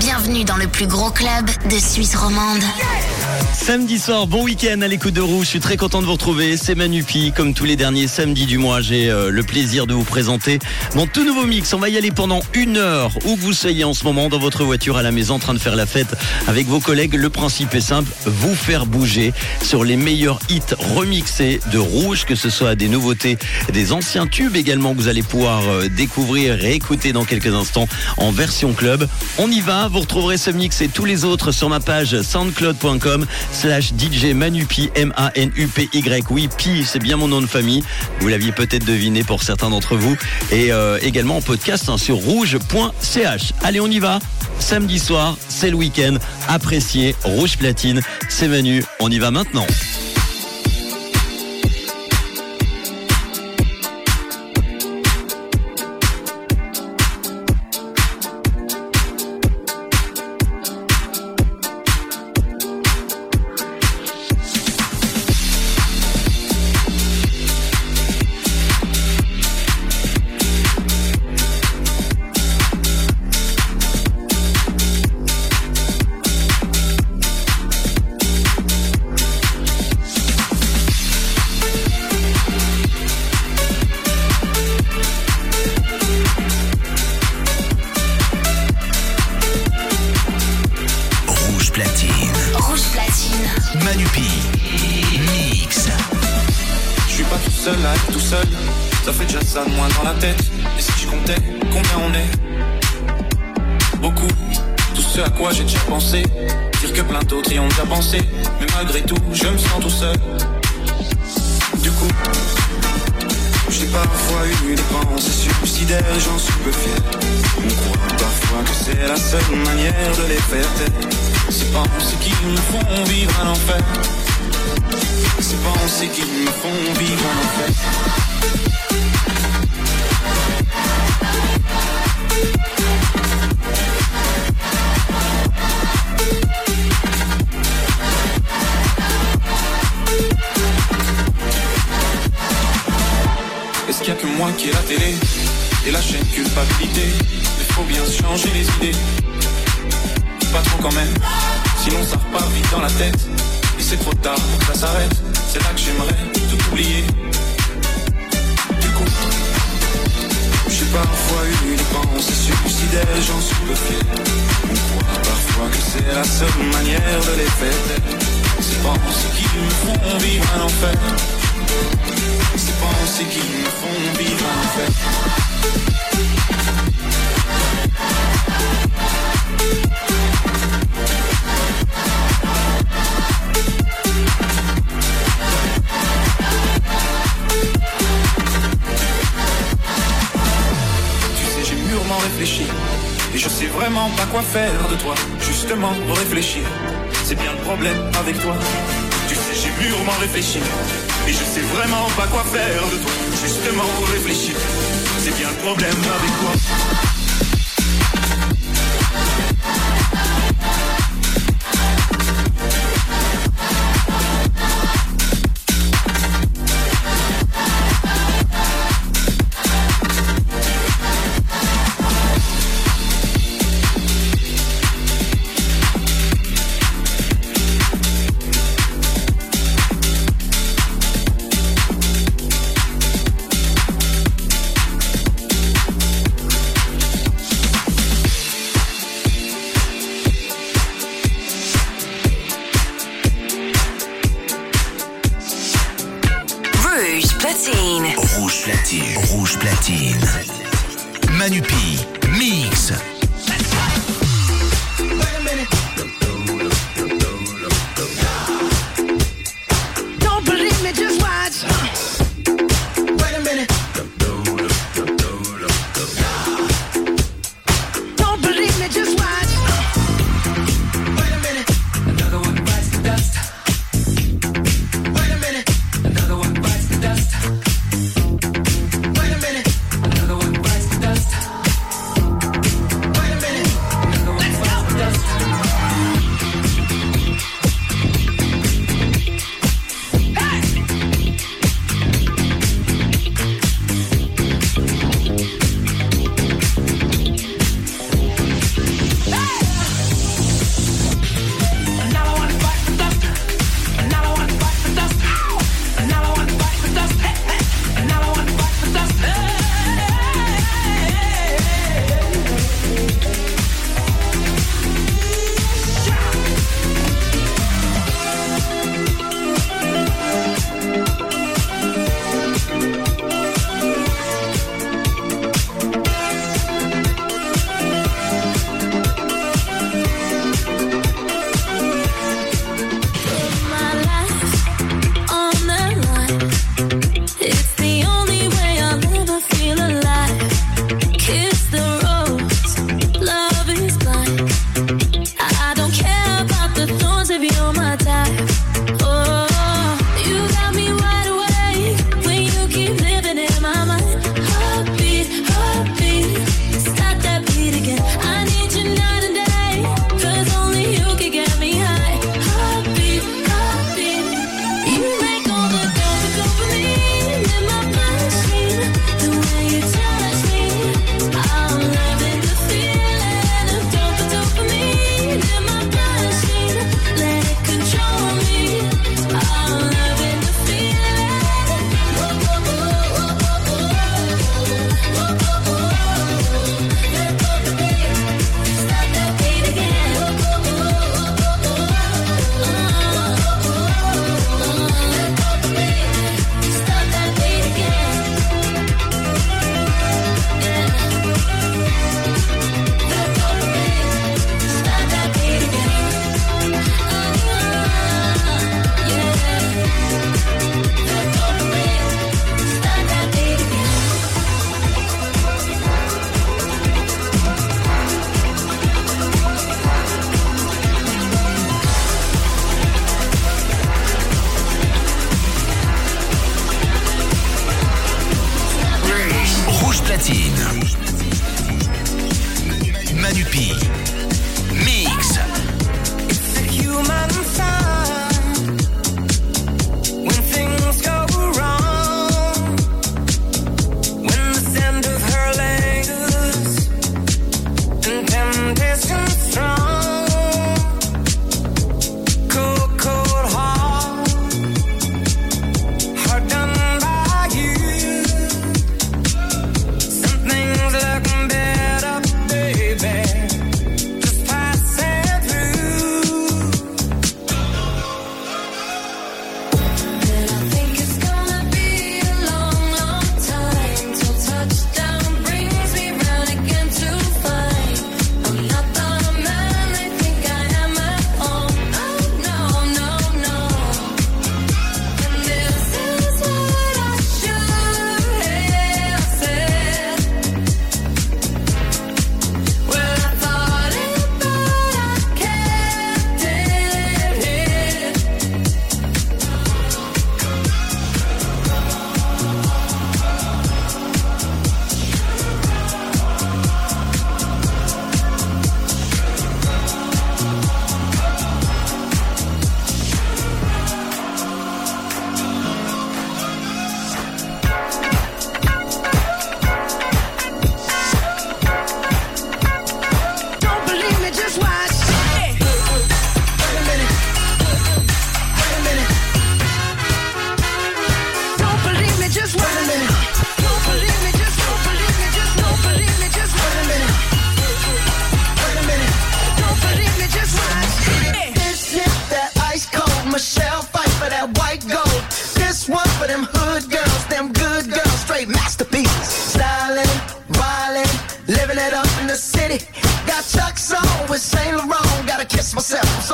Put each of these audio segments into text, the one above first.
Bienvenue dans le plus gros club de Suisse romande. Samedi soir, bon week-end à l'écoute de Rouge. Je suis très content de vous retrouver. C'est Manupi. Comme tous les derniers samedis du mois, j'ai euh, le plaisir de vous présenter mon tout nouveau mix. On va y aller pendant une heure. Où vous soyez en ce moment, dans votre voiture, à la maison, en train de faire la fête avec vos collègues. Le principe est simple. Vous faire bouger sur les meilleurs hits remixés de Rouge, que ce soit des nouveautés, des anciens tubes également que vous allez pouvoir euh, découvrir et écouter dans quelques instants en version club. On y va. Vous retrouverez ce mix et tous les autres sur ma page soundcloud.com slash DJ Manupi, M-A-N-U-P-Y. Oui, Pi, c'est bien mon nom de famille. Vous l'aviez peut-être deviné pour certains d'entre vous. Et euh, également en podcast hein, sur rouge.ch. Allez, on y va. Samedi soir, c'est le week-end. Appréciez Rouge Platine. C'est Manu. On y va maintenant. J'ai déjà pensé. Dire que plein d'autres y ont déjà pensé. Mais malgré tout, je me sens tout seul. Du coup, j'ai parfois eu des pensées suicidaires j'en suis peu fier. On croit parfois que c'est la seule manière de les faire taire. Ces pensées qui me font vivre un enfer. Ces pensées qui me font vivre un enfer. Qui ai la télé et la chaîne culpabilité Il faut bien changer les idées. Pas trop quand même, sinon ça repart vite dans la tête. Et c'est trop tard pour que ça s'arrête. C'est là que j'aimerais tout oublier. Du coup, j'ai parfois eu des pensées suicidaires, j'en suis peu fier. On croit parfois que c'est la seule manière de les faire. Ces pensées qui me font vivre un enfer. Ces pensées qui me font vivre j'ai mûrement réfléchi. Et je sais vraiment pas quoi faire de toi. Justement, réfléchir. C'est bien le problème avec toi. Tu sais, j'ai mûrement réfléchi. Et je sais vraiment pas quoi faire de toi. Justement, réfléchir. C'est bien le problème avec toi.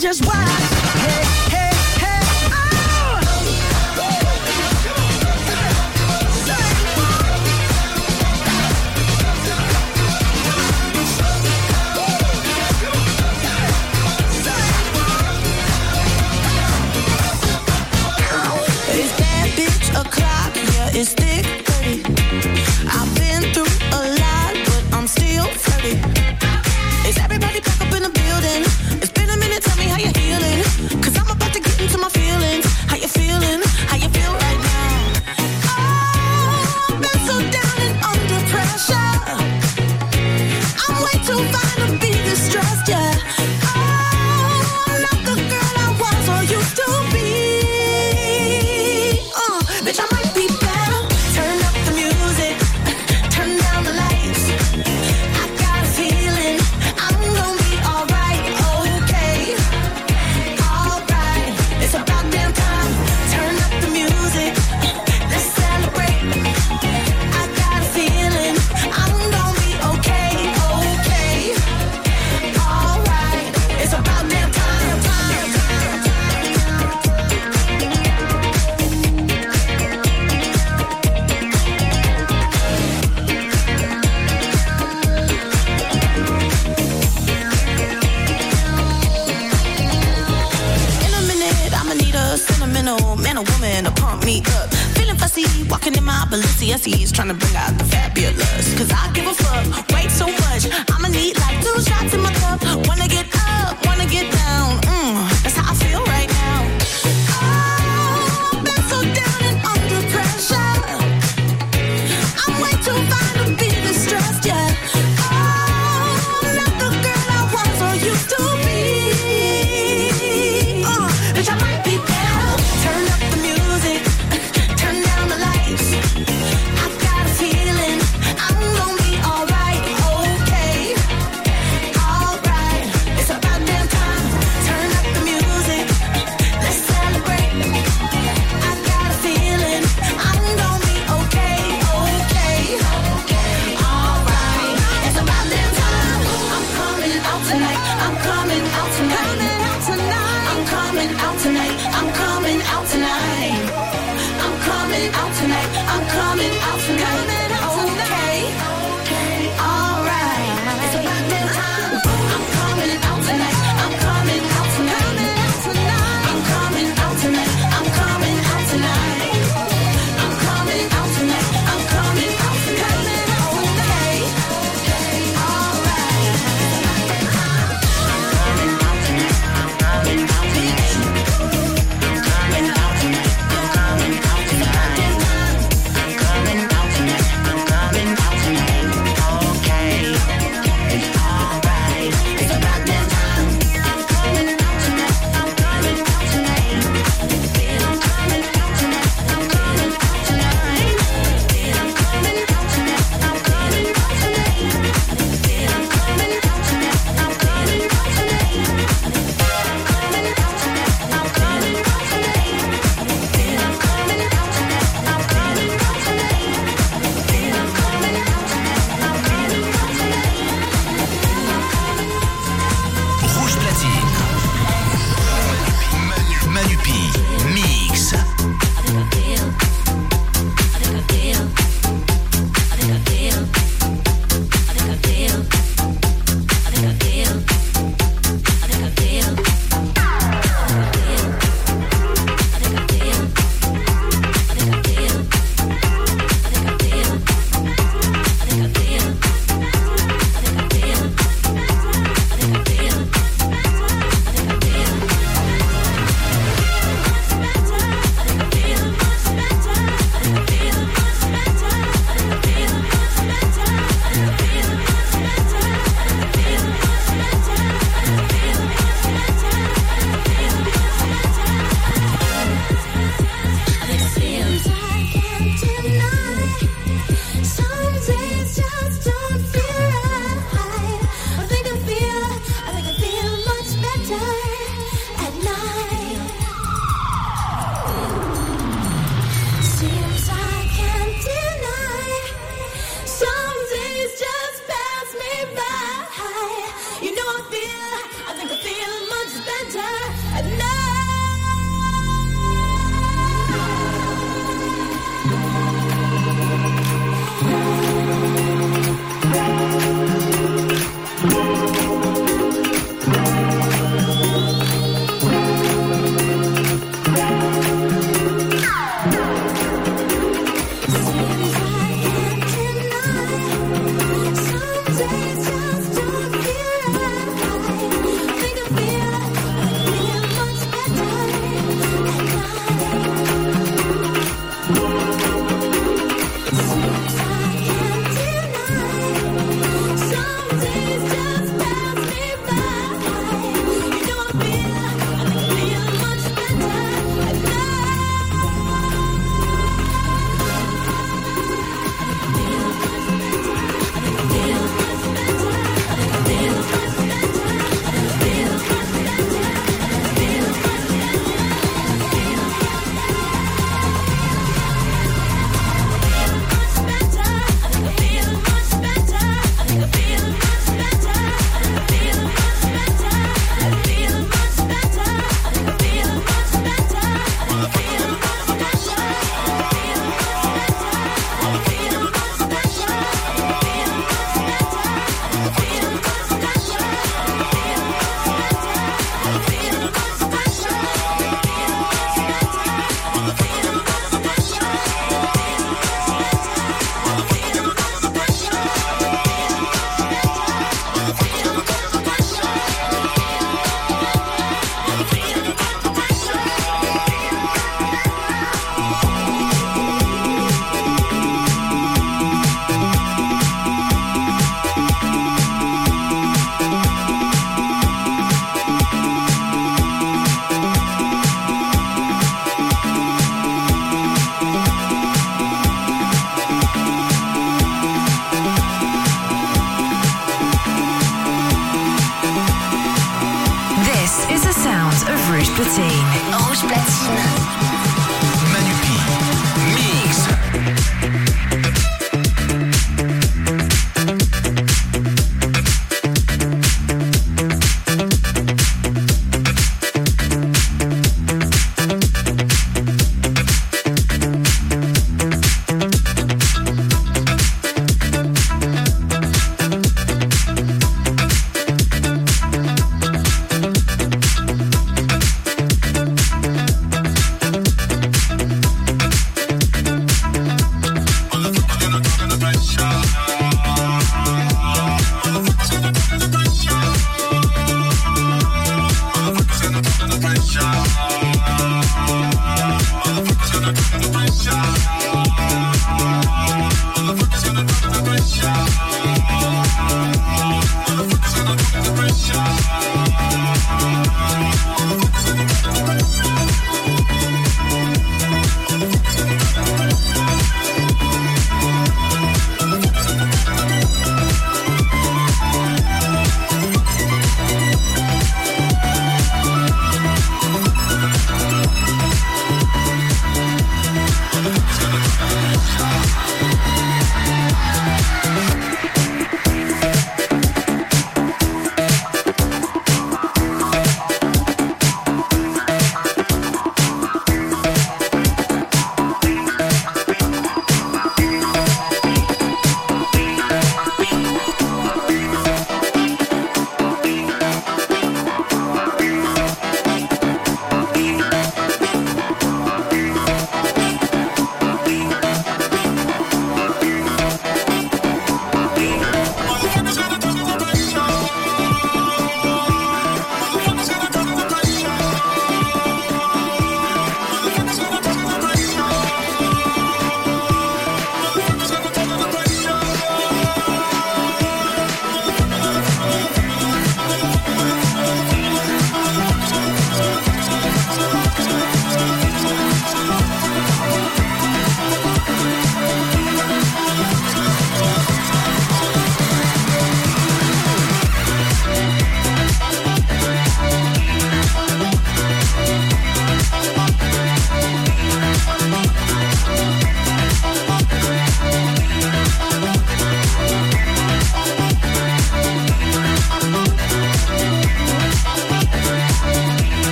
just watch.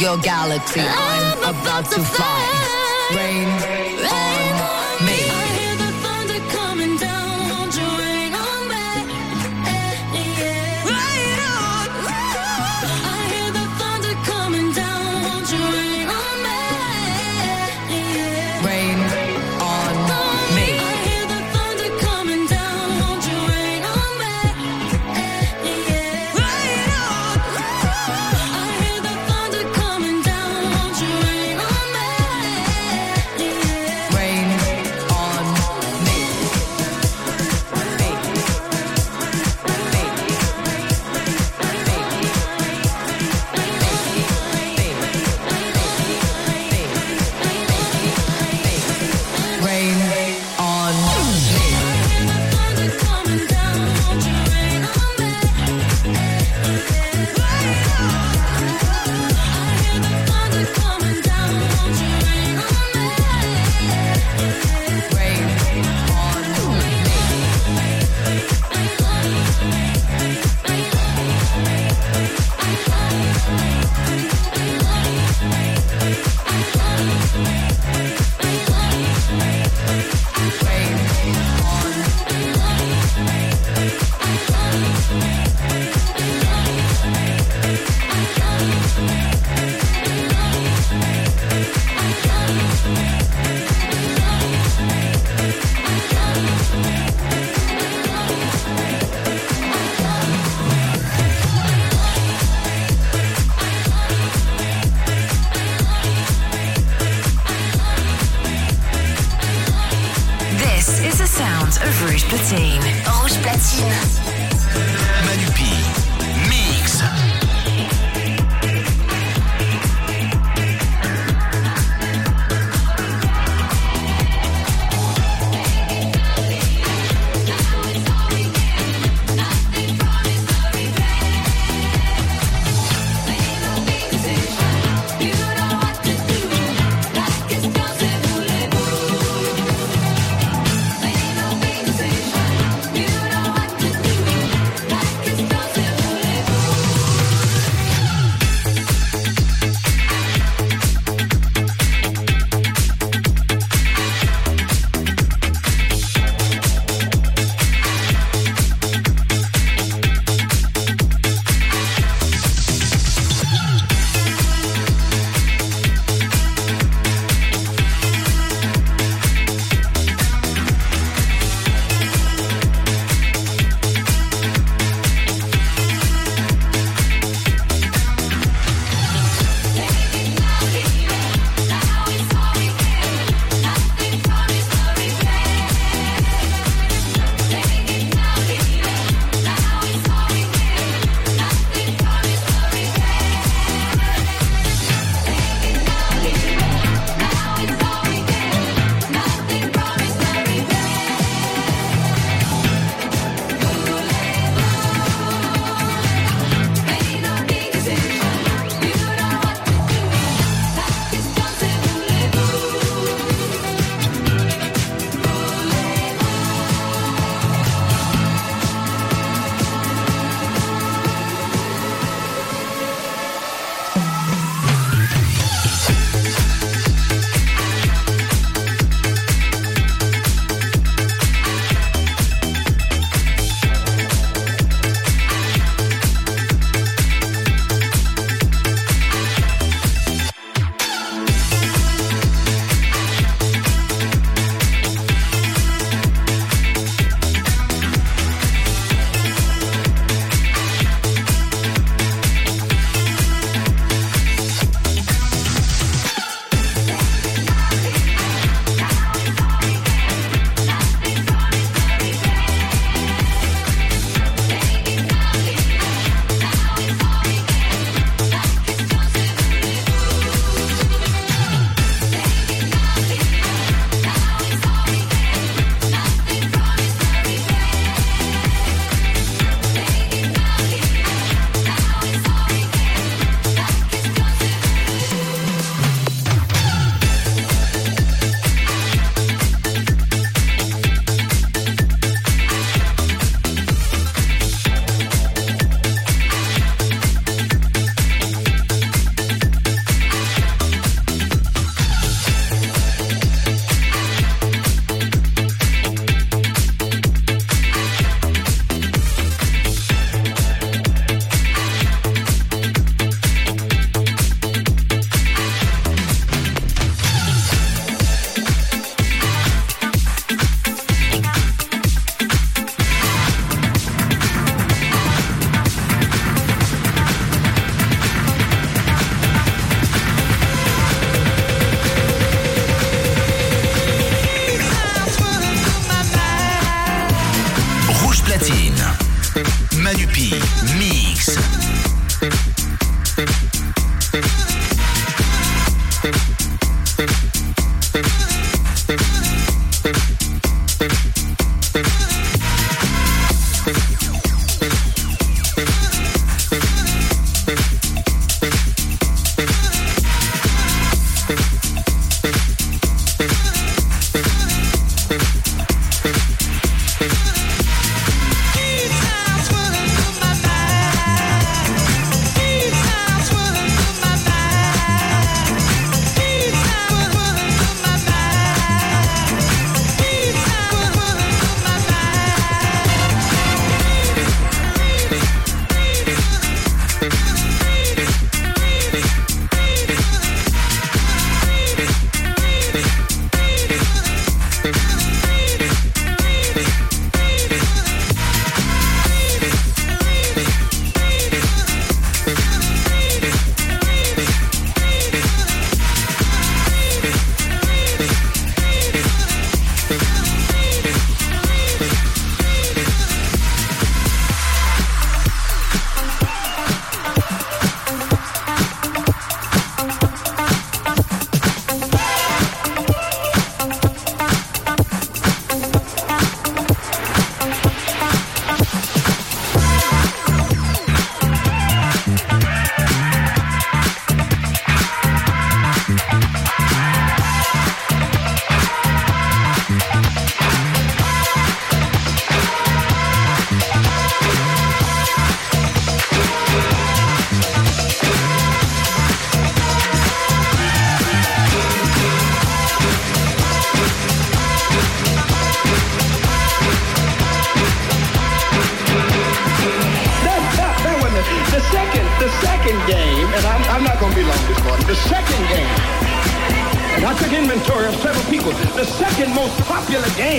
Your galaxy. I'm about to fly.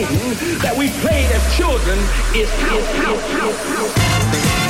that we played as children is house.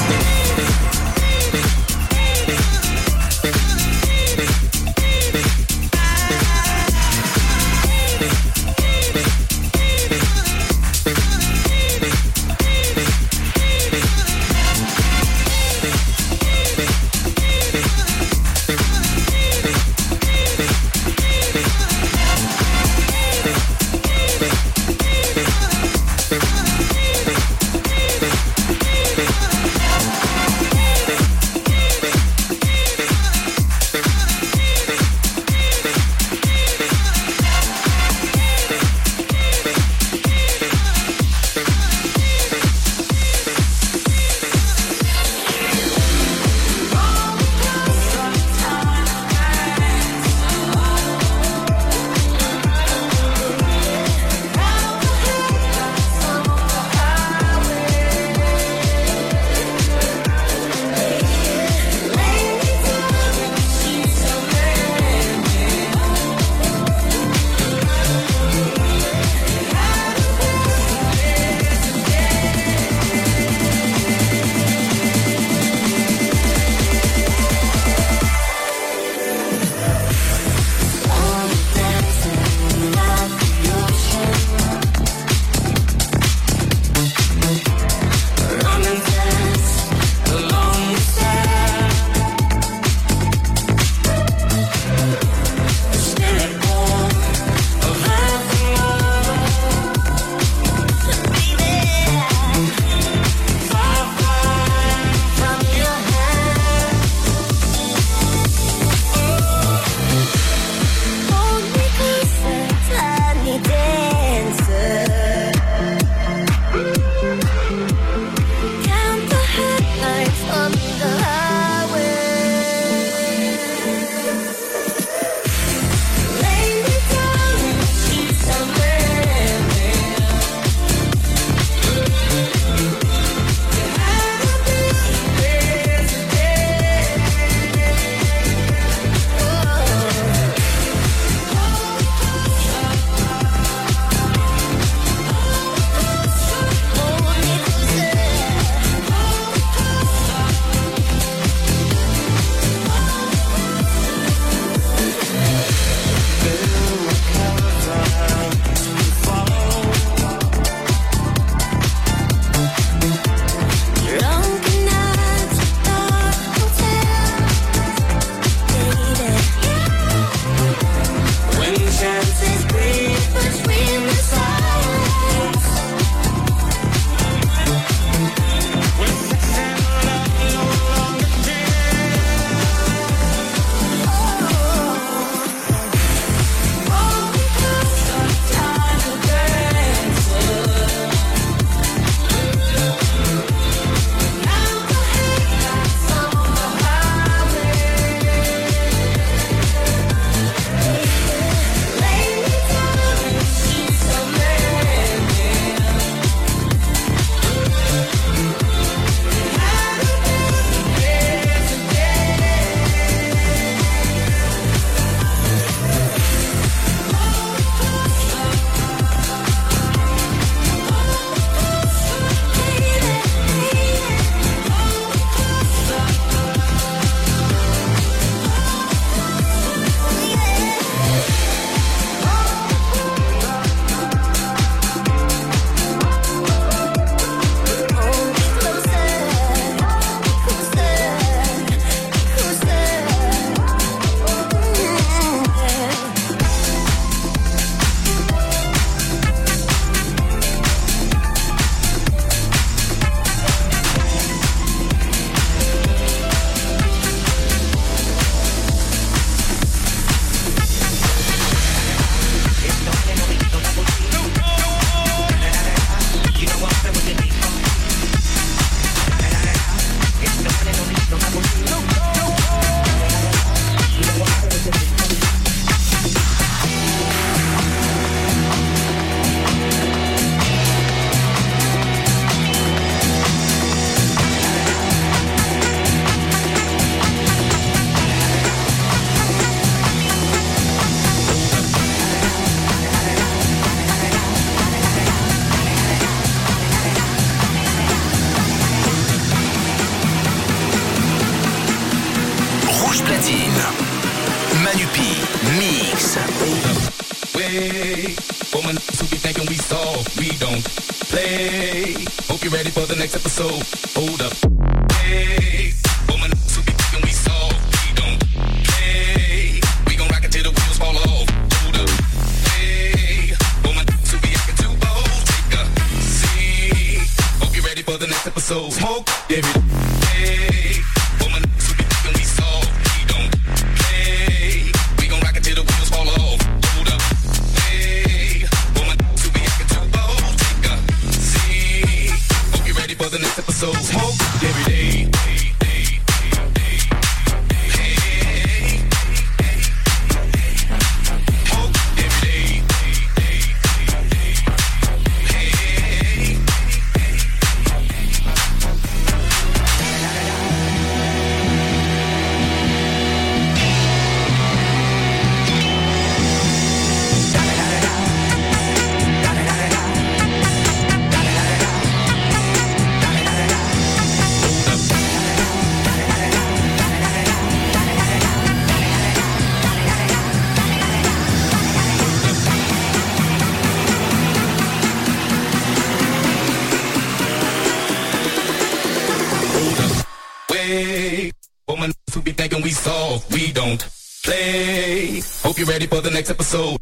So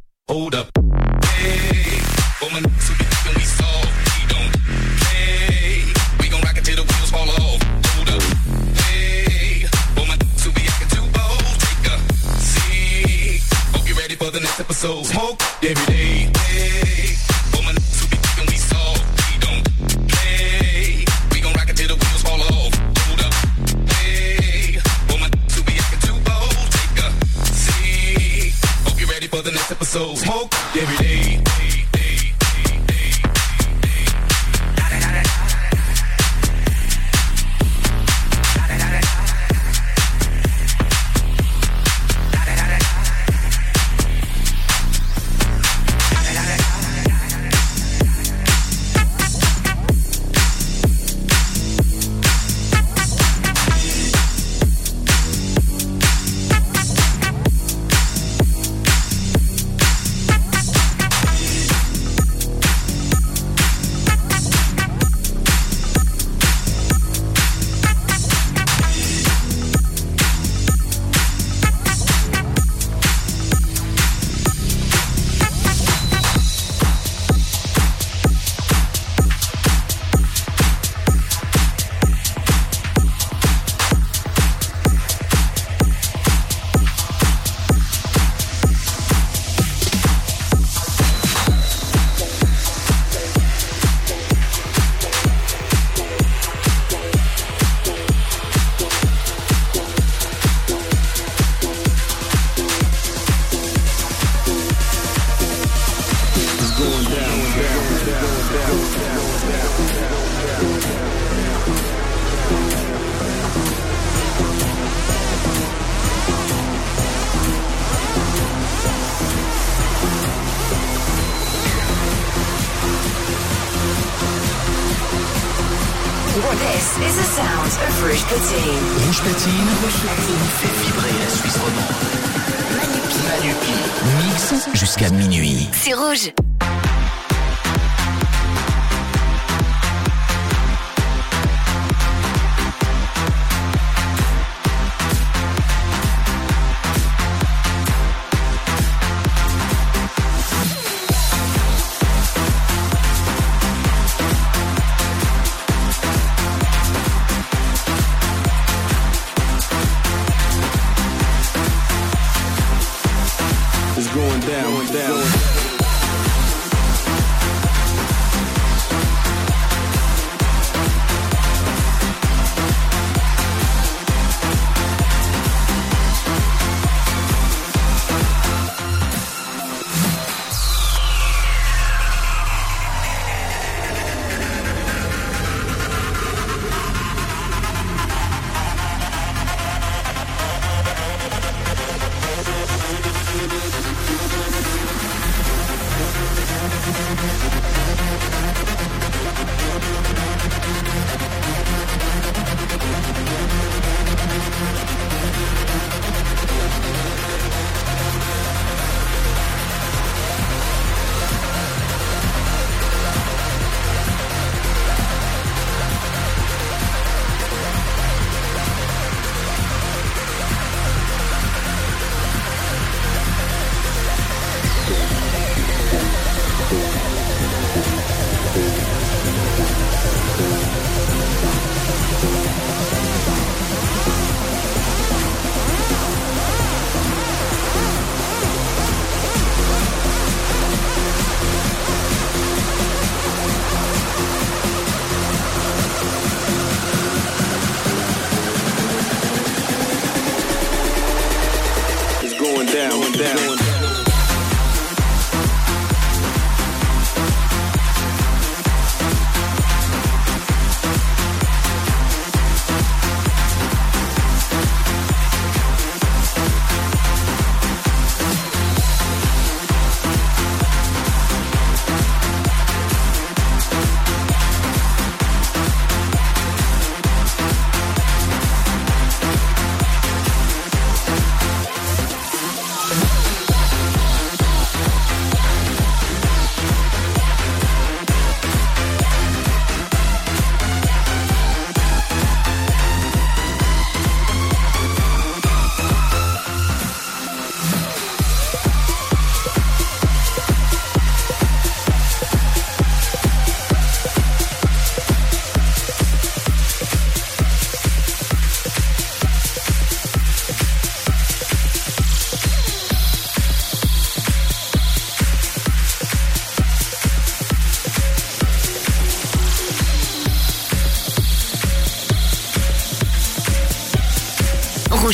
down, down.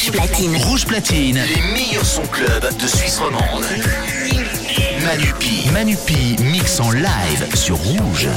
Rouge platine. Rouge platine, les meilleurs sons club de Suisse romande. Manupi, Manupi mix en live sur Rouge.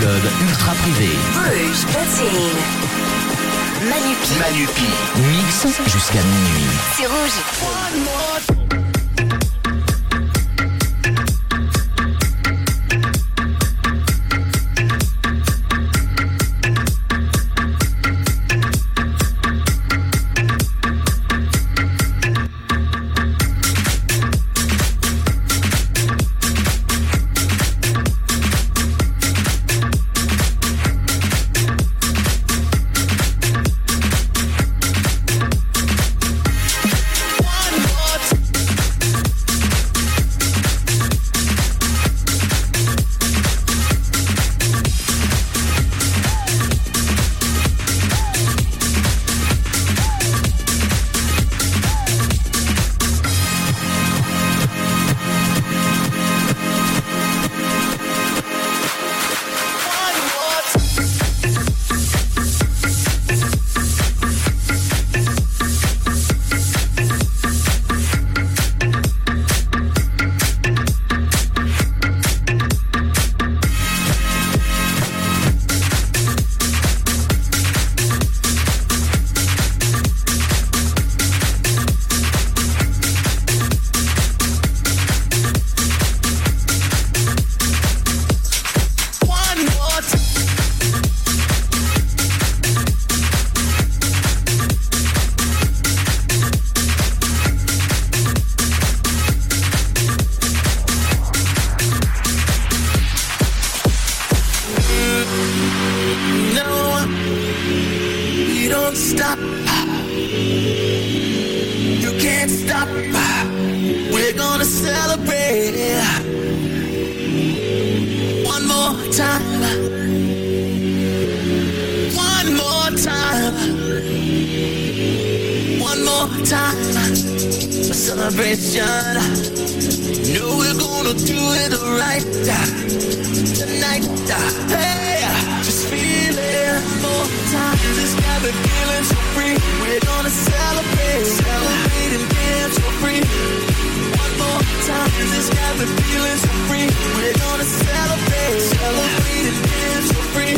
Club ultra privé. Rouge platine. Manupi. Manupi. Mix jusqu'à minuit. C'est rouge. Just got me feeling so free. We're gonna celebrate, celebrate and dance for free. One more time, just got me feeling so free. We're gonna celebrate, celebrate and dance for free.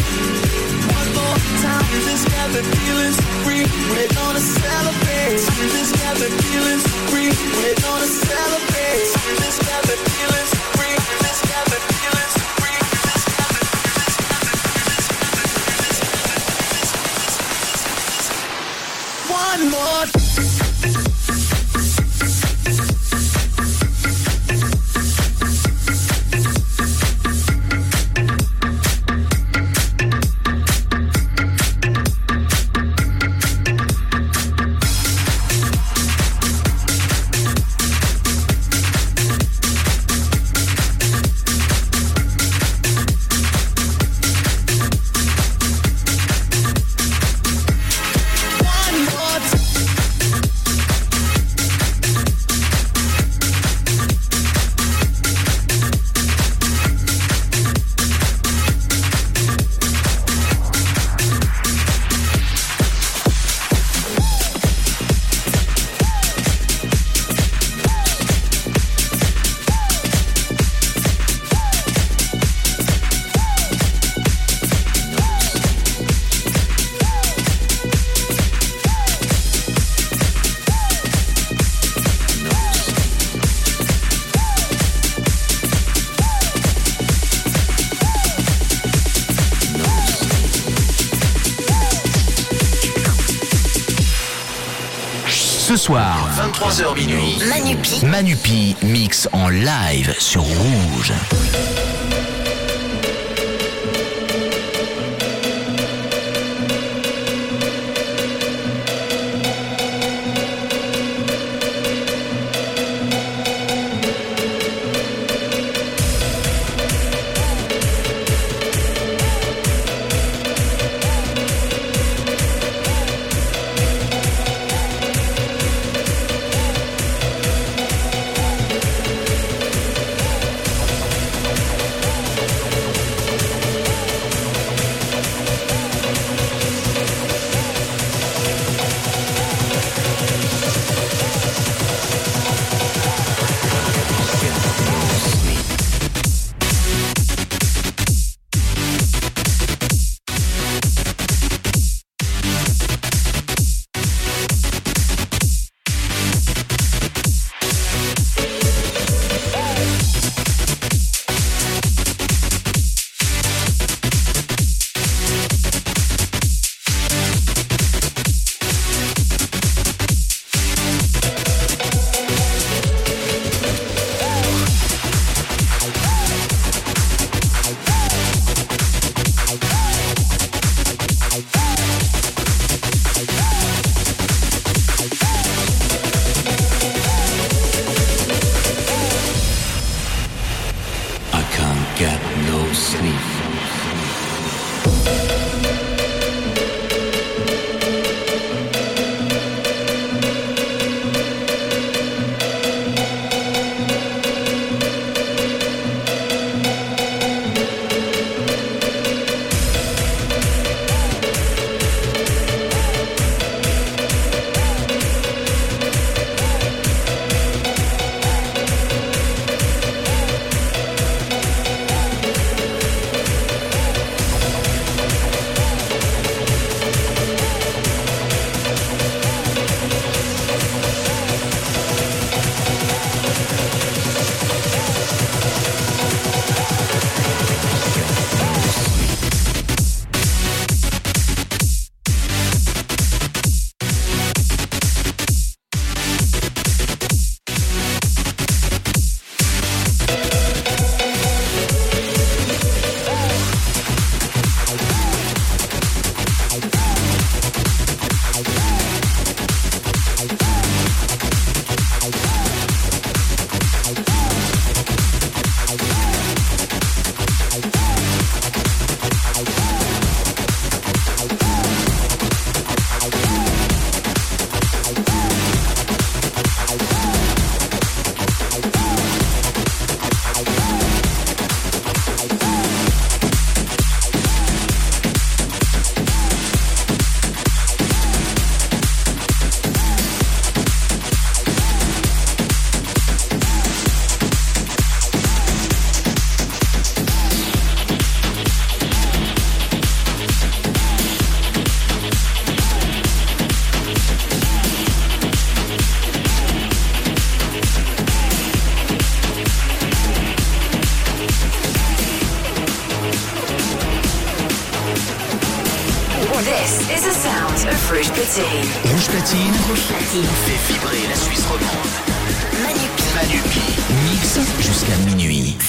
One more time, just got me feeling so free. We're gonna celebrate, just got me feeling so free. We're gonna celebrate, just got me feeling so free. Just got me 23h minuit. Manupi. Manupi mix en live sur Rouge.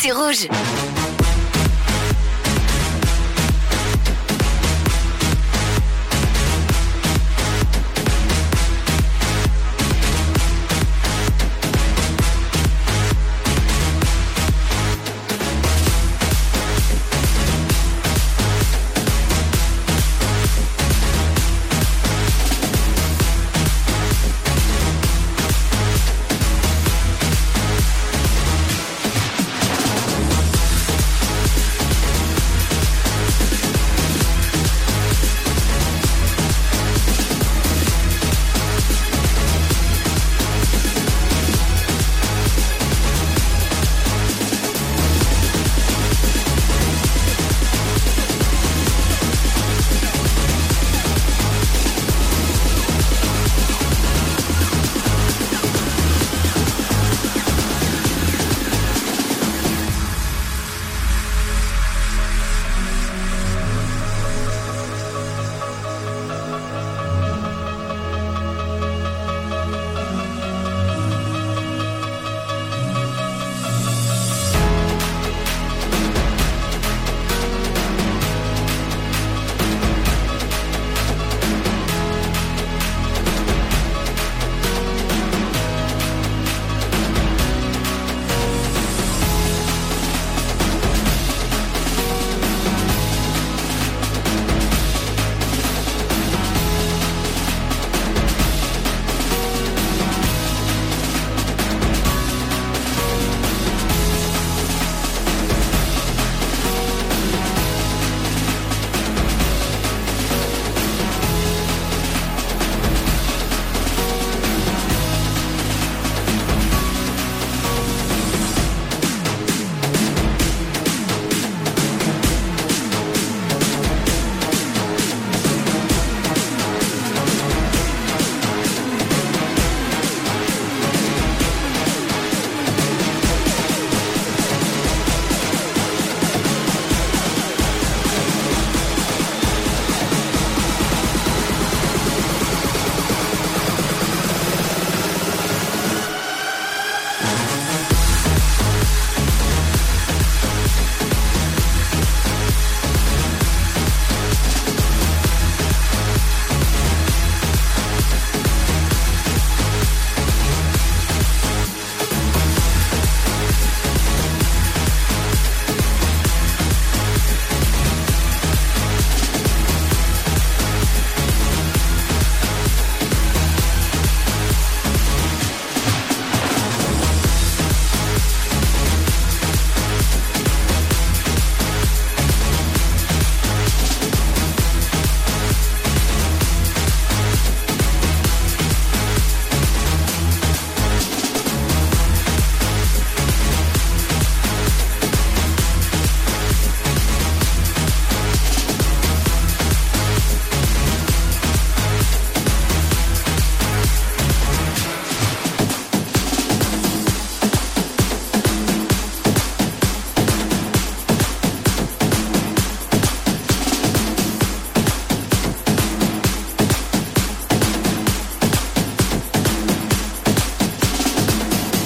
C'est rouge.